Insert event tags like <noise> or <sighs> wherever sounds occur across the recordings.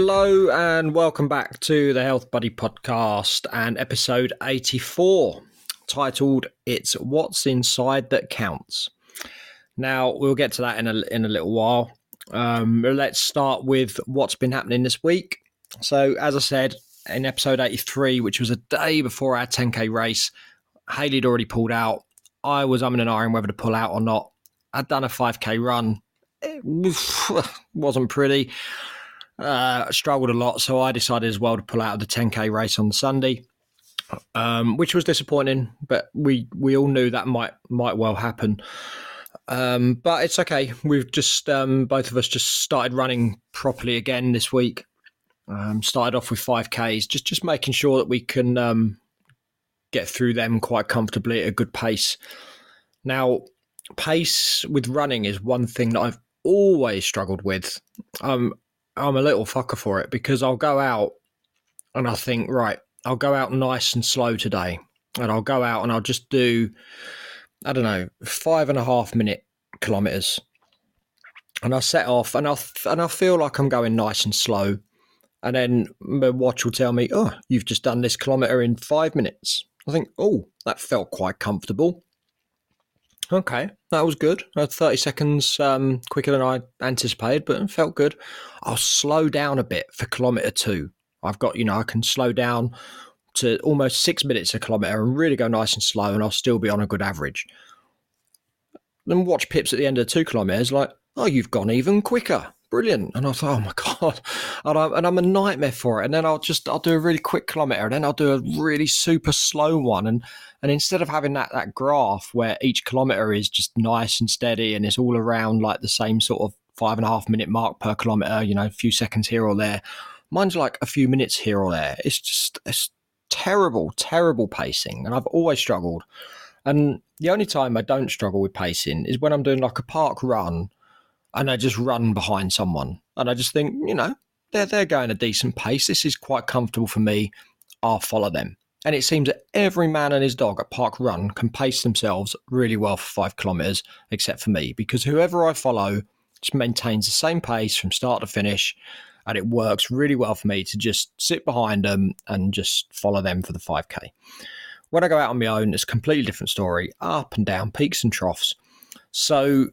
Hello and welcome back to the Health Buddy podcast and episode 84, titled It's What's Inside That Counts. Now, we'll get to that in a, in a little while. Um, let's start with what's been happening this week. So, as I said in episode 83, which was a day before our 10k race, Haley had already pulled out. I was umming and ahhing whether to pull out or not. I'd done a 5k run. It <sighs> wasn't pretty. Uh, struggled a lot, so I decided as well to pull out of the 10k race on Sunday, um, which was disappointing. But we we all knew that might might well happen. Um, but it's okay. We've just um, both of us just started running properly again this week. Um, started off with 5Ks, just just making sure that we can um, get through them quite comfortably at a good pace. Now, pace with running is one thing that I've always struggled with. Um, I'm a little fucker for it because I'll go out and I think, right, I'll go out nice and slow today, and I'll go out and I'll just do I don't know, five and a half minute kilometers. And I set off and I and I feel like I'm going nice and slow. And then my watch will tell me, oh, you've just done this kilometer in five minutes. I think, oh, that felt quite comfortable. Okay, that was good. 30 seconds um, quicker than I anticipated, but it felt good. I'll slow down a bit for kilometer two. I've got, you know, I can slow down to almost six minutes a kilometre and really go nice and slow, and I'll still be on a good average. Then watch Pips at the end of two kilometres, like, oh, you've gone even quicker. Brilliant. And I thought, oh my <laughs> God. And, I, and I'm a nightmare for it. And then I'll just, I'll do a really quick kilometre and then I'll do a really super slow one. And, and instead of having that, that graph where each kilometre is just nice and steady and it's all around like the same sort of five and a half minute mark per kilometre, you know, a few seconds here or there, mine's like a few minutes here or there. It's just, it's terrible, terrible pacing, and I've always struggled. And the only time I don't struggle with pacing is when I'm doing like a park run and I just run behind someone. And I just think, you know, they're, they're going a decent pace. This is quite comfortable for me. I'll follow them. And it seems that every man and his dog at Park Run can pace themselves really well for five kilometres, except for me, because whoever I follow just maintains the same pace from start to finish and it works really well for me to just sit behind them and just follow them for the 5k. When I go out on my own, it's a completely different story, up and down, peaks and troughs. So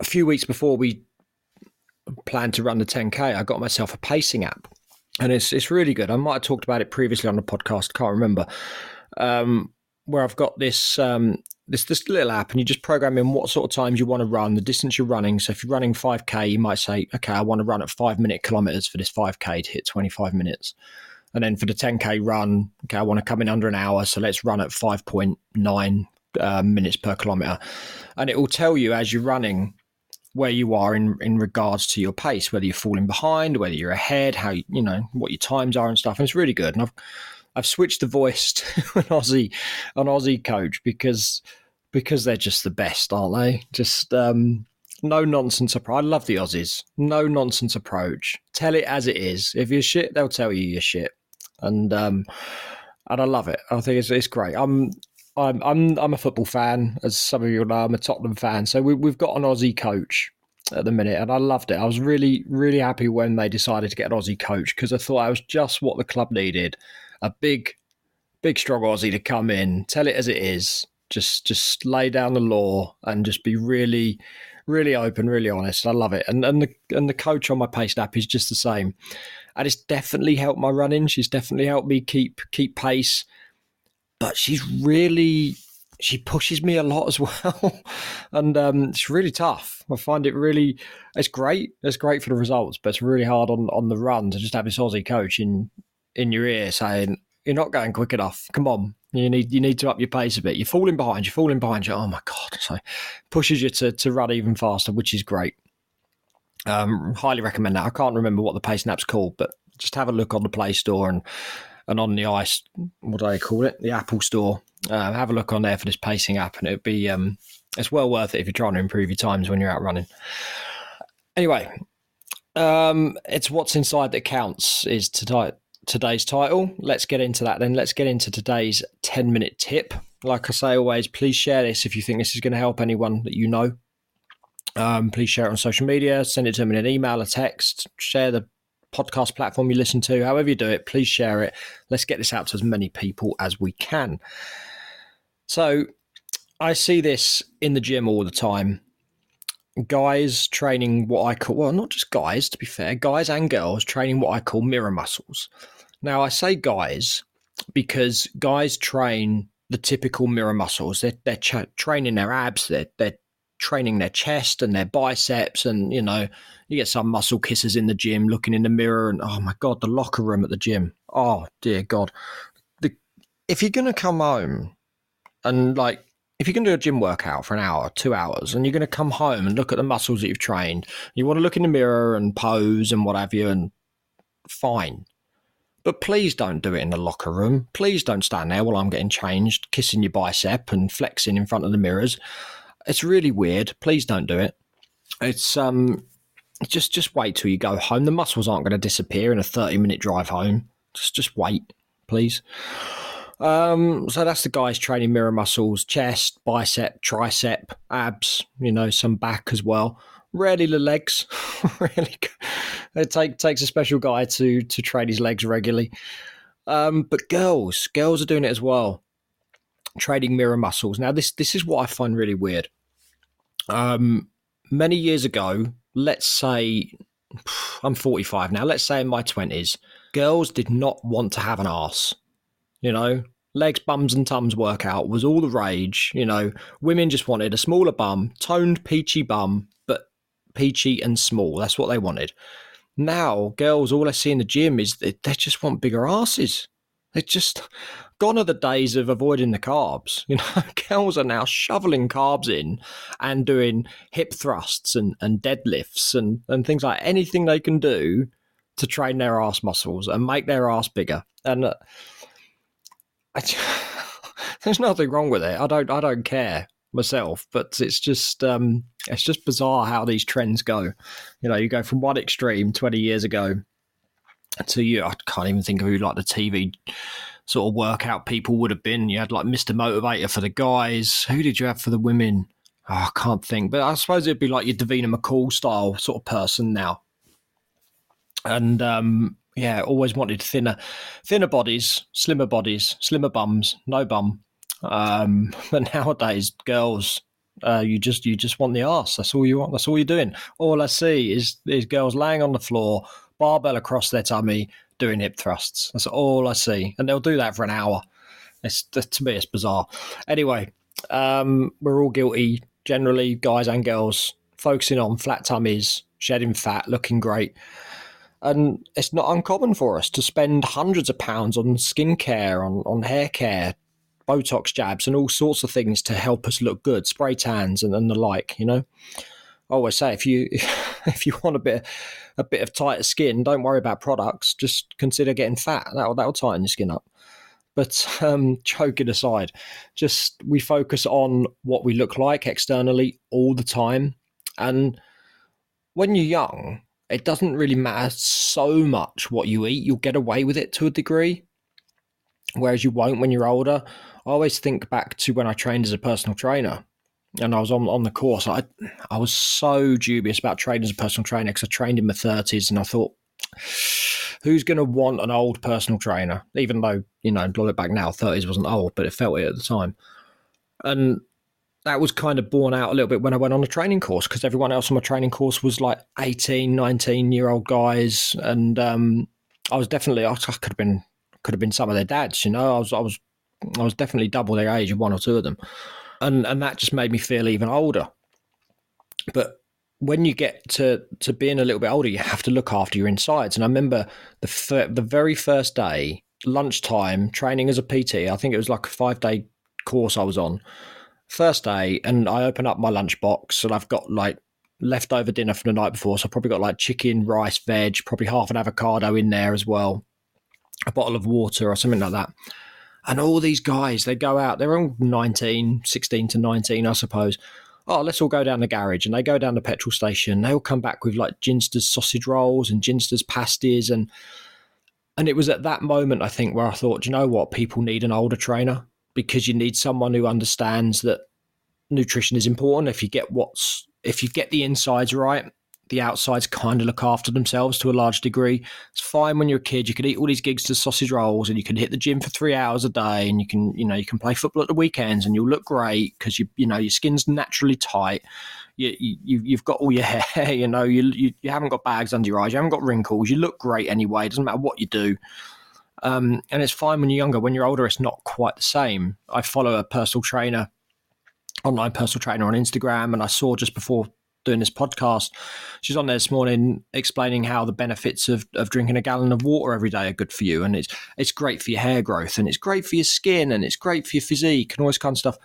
a few weeks before we planned to run the 10k, I got myself a pacing app, and it's it's really good. I might have talked about it previously on the podcast, I can't remember. Um, where I've got this um, this this little app, and you just program in what sort of times you want to run, the distance you're running. So if you're running 5k, you might say, okay, I want to run at five minute kilometers for this 5k to hit 25 minutes. And then for the 10k run, okay, I want to come in under an hour, so let's run at 5.9 uh, minutes per kilometer. And it will tell you as you're running where you are in in regards to your pace, whether you're falling behind, whether you're ahead, how you, you know what your times are and stuff. And it's really good. And I've I've switched the voice <laughs> to an Aussie, an Aussie coach because because they're just the best, aren't they? Just um, no nonsense approach. I love the Aussies. No nonsense approach. Tell it as it is. If you're shit, they'll tell you you're shit, and um, and I love it. I think it's it's great. I'm I'm I'm I'm a football fan, as some of you know. I'm a Tottenham fan, so we, we've got an Aussie coach at the minute, and I loved it. I was really really happy when they decided to get an Aussie coach because I thought I was just what the club needed a big, big strong Aussie to come in, tell it as it is, just just lay down the law and just be really, really open, really honest. I love it. And and the and the coach on my pace app is just the same. And it's definitely helped my running. She's definitely helped me keep keep pace. But she's really she pushes me a lot as <laughs> well, and um, it's really tough. I find it really, it's great. It's great for the results, but it's really hard on on the run to just have this Aussie coach in in your ear saying, "You're not going quick enough. Come on, you need you need to up your pace a bit. You're falling behind. You're falling behind. You oh my god!" So pushes you to to run even faster, which is great. Um, highly recommend that. I can't remember what the pace nap's called, but just have a look on the Play Store and and on the ice. What do they call it? The Apple Store. Uh, have a look on there for this pacing app, and it'd be um, it's well worth it if you're trying to improve your times when you're out running. Anyway, um, it's what's inside that counts. Is to today's title. Let's get into that then. Let's get into today's 10 minute tip. Like I say always, please share this if you think this is going to help anyone that you know. Um, please share it on social media, send it to them in an email, a text, share the podcast platform you listen to, however you do it, please share it. Let's get this out to as many people as we can. So I see this in the gym all the time. Guys training what I call, well, not just guys, to be fair, guys and girls training what I call mirror muscles. Now, I say guys because guys train the typical mirror muscles. They're, they're tra- training their abs, they're, they're training their chest and their biceps and you know you get some muscle kisses in the gym looking in the mirror and oh my god the locker room at the gym oh dear god the, if you're going to come home and like if you're going to do a gym workout for an hour two hours and you're going to come home and look at the muscles that you've trained you want to look in the mirror and pose and what have you and fine but please don't do it in the locker room. Please don't stand there while I'm getting changed, kissing your bicep and flexing in front of the mirrors. It's really weird. Please don't do it. It's um just just wait till you go home. The muscles aren't going to disappear in a 30 minute drive home. Just just wait, please. Um, so that's the guys training mirror muscles, chest, bicep, tricep, abs, you know, some back as well. Rarely the legs. <laughs> really it take, takes a special guy to to train his legs regularly. Um, but girls, girls are doing it as well, training mirror muscles. Now, this this is what I find really weird. Um, many years ago, let's say I'm 45 now. Let's say in my 20s, girls did not want to have an ass. You know, legs, bums, and tums workout was all the rage. You know, women just wanted a smaller bum, toned, peachy bum, but peachy and small. That's what they wanted. Now, girls, all I see in the gym is they, they just want bigger asses. They just gone are the days of avoiding the carbs. <laughs> You know, girls are now shoveling carbs in and doing hip thrusts and, and deadlifts and, and things like anything they can do to train their ass muscles and make their ass bigger. And uh, <laughs> there's nothing wrong with it. I don't I don't care myself, but it's just um, it's just bizarre how these trends go. You know, you go from one extreme 20 years ago to you. I can't even think of who like the TV sort of workout people would have been. You had like Mr. Motivator for the guys. Who did you have for the women? Oh, I can't think, but I suppose it'd be like your Davina McCall style sort of person now. And um, yeah, always wanted thinner, thinner bodies, slimmer bodies, slimmer bums, no bum. Um, <laughs> but nowadays, girls, uh, you just you just want the ass. That's all you want. That's all you're doing. All I see is these girls laying on the floor, barbell across their tummy, doing hip thrusts. That's all I see, and they'll do that for an hour. It's to me, it's bizarre. Anyway, um, we're all guilty generally, guys and girls, focusing on flat tummies, shedding fat, looking great. And it's not uncommon for us to spend hundreds of pounds on skincare, on, on hair care, Botox jabs, and all sorts of things to help us look good, spray tans and, and the like. You know, I always say if you <laughs> if you want a bit a bit of tighter skin, don't worry about products. Just consider getting fat. That'll that'll tighten your skin up. But <laughs> um, joking aside, just we focus on what we look like externally all the time, and when you're young, it doesn't really matter so much what you eat. You'll get away with it to a degree, whereas you won't when you're older. I always think back to when I trained as a personal trainer and I was on, on the course. I I was so dubious about training as a personal trainer because I trained in my 30s and I thought, who's going to want an old personal trainer? Even though, you know, blow it back now, 30s wasn't old, but it felt it at the time. And that was kind of borne out a little bit when I went on a training course because everyone else on my training course was like 18, 19 year old guys. And um, I was definitely, I could have been, could have been some of their dads, you know, I was, I was I was definitely double their age of one or two of them, and and that just made me feel even older. But when you get to to being a little bit older, you have to look after your insides. And I remember the fir- the very first day, lunchtime, training as a PT. I think it was like a five day course I was on. First day, and I open up my lunchbox, and I've got like leftover dinner from the night before. So I probably got like chicken, rice, veg, probably half an avocado in there as well, a bottle of water or something like that. And all these guys, they go out, they're all 19, 16 to 19, I suppose. Oh, let's all go down the garage. And they go down the petrol station. They all come back with like Ginster's sausage rolls and Ginster's pasties. And and it was at that moment, I think, where I thought, you know what? People need an older trainer because you need someone who understands that nutrition is important. If you get what's if you get the insides right, the outsides kind of look after themselves to a large degree. It's fine when you're a kid. You can eat all these Ginster's sausage rolls, and you can hit the gym for three hours a day, and you can, you know, you can play football at the weekends, and you'll look great because you, you know, your skin's naturally tight. You, you, you've got all your <laughs> hair, you know, you, you, you haven't got bags under your eyes, you haven't got wrinkles, you look great anyway. It doesn't matter what you do. Um, and it's fine when you're younger. When you're older, it's not quite the same. I follow a personal trainer, online personal trainer on Instagram, and I saw just before doing this podcast. She's on there this morning explaining how the benefits of, of drinking a gallon of water every day are good for you. And it's it's great for your hair growth and it's great for your skin and it's great for your physique and all this kind of stuff.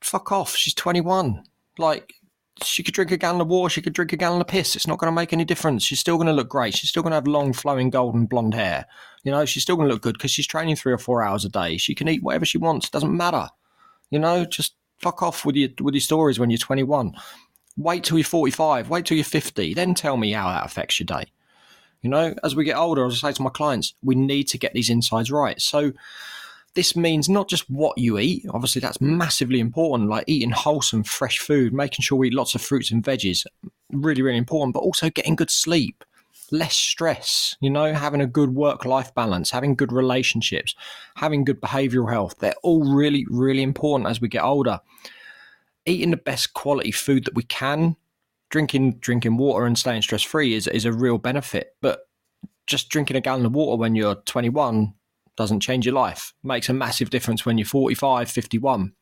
Fuck off. She's 21. Like, she could drink a gallon of water, she could drink a gallon of piss. It's not going to make any difference. She's still going to look great. She's still going to have long, flowing, golden blonde hair. You know, she's still going to look good because she's training three or four hours a day. She can eat whatever she wants. It Doesn't matter. You know, just fuck off with your with your stories when you're 21. Wait till you're 45, wait till you're 50, then tell me how that affects your day. You know, as we get older, as I say to my clients, we need to get these insides right. So, this means not just what you eat, obviously, that's massively important, like eating wholesome, fresh food, making sure we eat lots of fruits and veggies, really, really important, but also getting good sleep, less stress, you know, having a good work life balance, having good relationships, having good behavioral health. They're all really, really important as we get older eating the best quality food that we can, drinking drinking water and staying stress free is is a real benefit. But just drinking a gallon of water when you're 21 doesn't change your life. Makes a massive difference when you're 45, 51.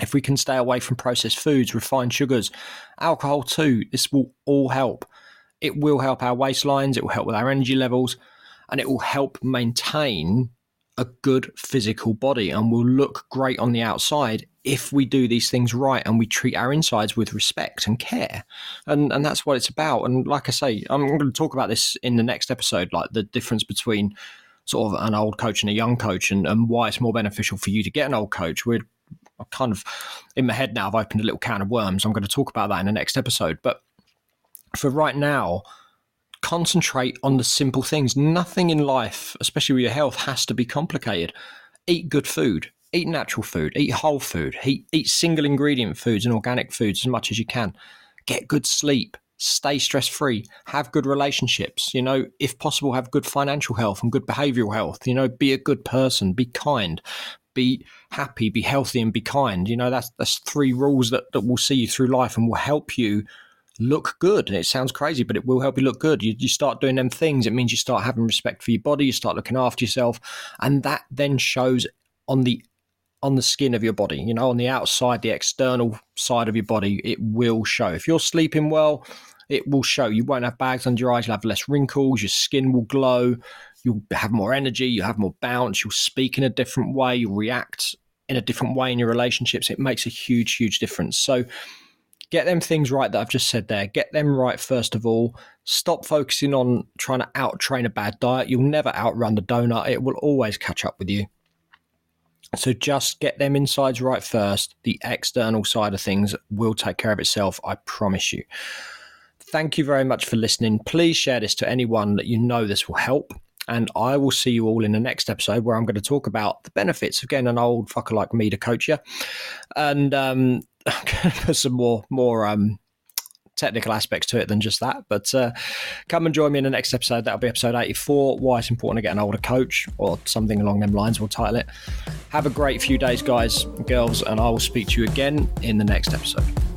If we can stay away from processed foods, refined sugars, alcohol too, this will all help. It will help our waistlines, it will help with our energy levels, and it will help maintain a good physical body and will look great on the outside if we do these things right and we treat our insides with respect and care. And and that's what it's about. And like I say, I'm going to talk about this in the next episode, like the difference between sort of an old coach and a young coach and, and why it's more beneficial for you to get an old coach. We're kind of in my head now, I've opened a little can of worms. I'm going to talk about that in the next episode. But for right now, concentrate on the simple things. Nothing in life, especially with your health, has to be complicated. Eat good food, eat natural food, eat whole food, eat, eat single ingredient foods and organic foods as much as you can. Get good sleep, stay stress free, have good relationships, you know, if possible, have good financial health and good behavioral health, you know, be a good person, be kind, be happy, be healthy, and be kind. You know, that's that's three rules that, that will see you through life and will help you look good. And it sounds crazy, but it will help you look good. You, you start doing them things. It means you start having respect for your body. You start looking after yourself, and that then shows on the on the skin of your body. You know, on the outside, the external side of your body, it will show. If you're sleeping well, it will show. You won't have bags under your eyes. You'll have less wrinkles. Your skin will glow. You'll have more energy. you'll have more bounce. You'll speak in a different way. You'll react in a different way in your relationships. It makes a huge, huge difference. So get them things right that I've just said there. Get them right first of all. Stop focusing on trying to out train a bad diet. You'll never outrun the donut. It will always catch up with you. So just get them insides right first. The external side of things will take care of itself. I promise you. Thank you very much for listening. Please share this to anyone that you know this will help. And I will see you all in the next episode where I'm going to talk about the benefits of getting an old fucker like me to coach you. And um, <laughs> I'm going to put some more, more um, technical aspects to it than just that. But uh, come and join me in the next episode. That'll be episode 84 Why it's important to get an older coach, or something along them lines. We'll title it. Have a great few days, guys and girls, and I will speak to you again in the next episode.